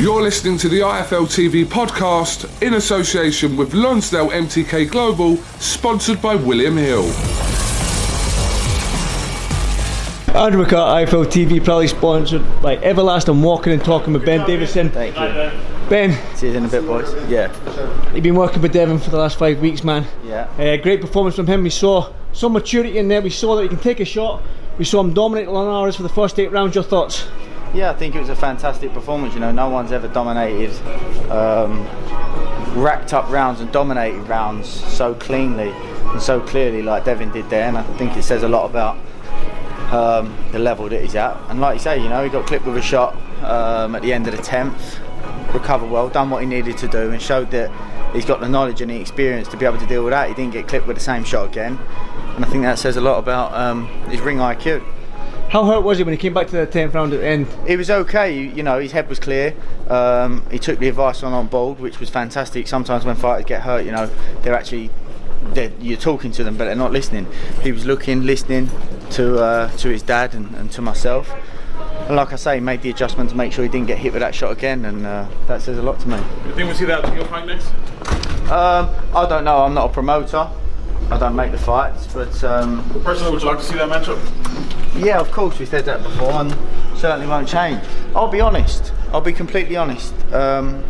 You're listening to the IFL TV podcast in association with Lonsdale MTK Global, sponsored by William Hill. Andrew McCart, IFL TV, proudly sponsored by Everlasting Walking and Talking with Ben Davison. Thank you. Ben, See you in a bit, boys. Yeah. you've been working with Devin for the last five weeks, man. Yeah. Uh, great performance from him. We saw some maturity in there. We saw that he can take a shot. We saw him dominate Linares for the first eight rounds. Your thoughts? Yeah, I think it was a fantastic performance. You know, no one's ever dominated, um, racked up rounds and dominated rounds so cleanly and so clearly like Devin did there. And I think it says a lot about um, the level that he's at. And like you say, you know, he got clipped with a shot um, at the end of the tenth, recovered well, done what he needed to do, and showed that he's got the knowledge and the experience to be able to deal with that. He didn't get clipped with the same shot again, and I think that says a lot about um, his ring IQ. How hurt was he when he came back to the 10th round at the end? He was okay. You, you know, his head was clear. Um, he took the advice on on board, which was fantastic. Sometimes when fighters get hurt, you know, they're actually they're, you're talking to them, but they're not listening. He was looking, listening to uh, to his dad and, and to myself. And like I say, he made the adjustment to make sure he didn't get hit with that shot again, and uh, that says a lot to me. Do You think we'll see that in your fight next? Um, I don't know. I'm not a promoter. I don't make the fights, but um, Personally, would you like to see that matchup? Yeah, of course, we said that before, and certainly won't change. I'll be honest. I'll be completely honest. Um,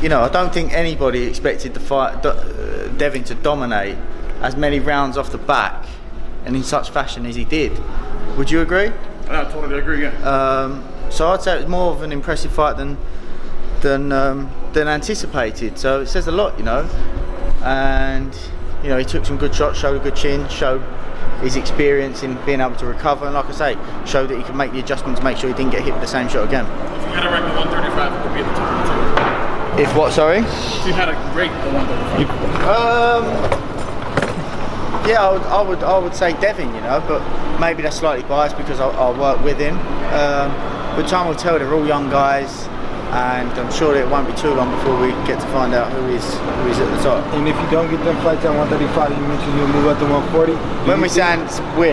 you know, I don't think anybody expected the fight, uh, Devin to dominate as many rounds off the back and in such fashion as he did. Would you agree? I totally agree. Yeah. Um, so I'd say it was more of an impressive fight than than um, than anticipated. So it says a lot, you know. And you know, he took some good shots, showed a good chin, showed his experience in being able to recover, and like I say, showed that he could make the adjustment to make sure he didn't get hit with the same shot again. if you had a record 135, it would be at the top of the table. If what? Sorry. If you had a great 135. Um, yeah, I would, I would, I would say Devin, you know, but maybe that's slightly biased because I, I work with him. Um, but time will tell. They're all young guys, and I'm sure it won't be too long before we get to find out who is who is at the top. And if you don't get them fights at 135, you mentioned you'll move up to 140. Do When we say we,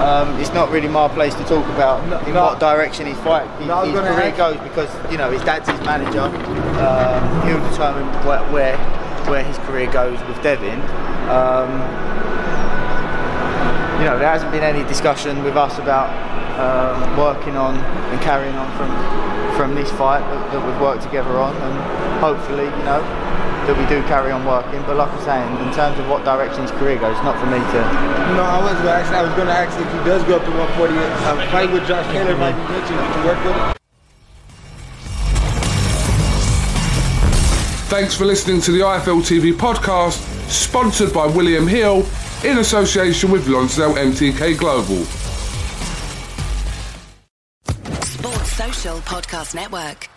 um, it's not really my place to talk about No, in no. what direction his fight, No, his career ask- goes because you know his dad's his manager. Um, he'll determine where, where where his career goes with Devin. Um, you know, there hasn't been any discussion with us about um, working on and carrying on from from this fight that, that we've worked together on, and hopefully, you know, that we do carry on working. But like I'm saying, in terms of what direction his career goes, not for me to. No, I was gonna ask. I was going to ask if he does go up to 140. A fight with Josh Taylor might be mentioned. Would you work with him? Thanks for listening to the IFL TV podcast, sponsored by William Hill in association with Lonsdale MTK Global. Sports Social Podcast Network.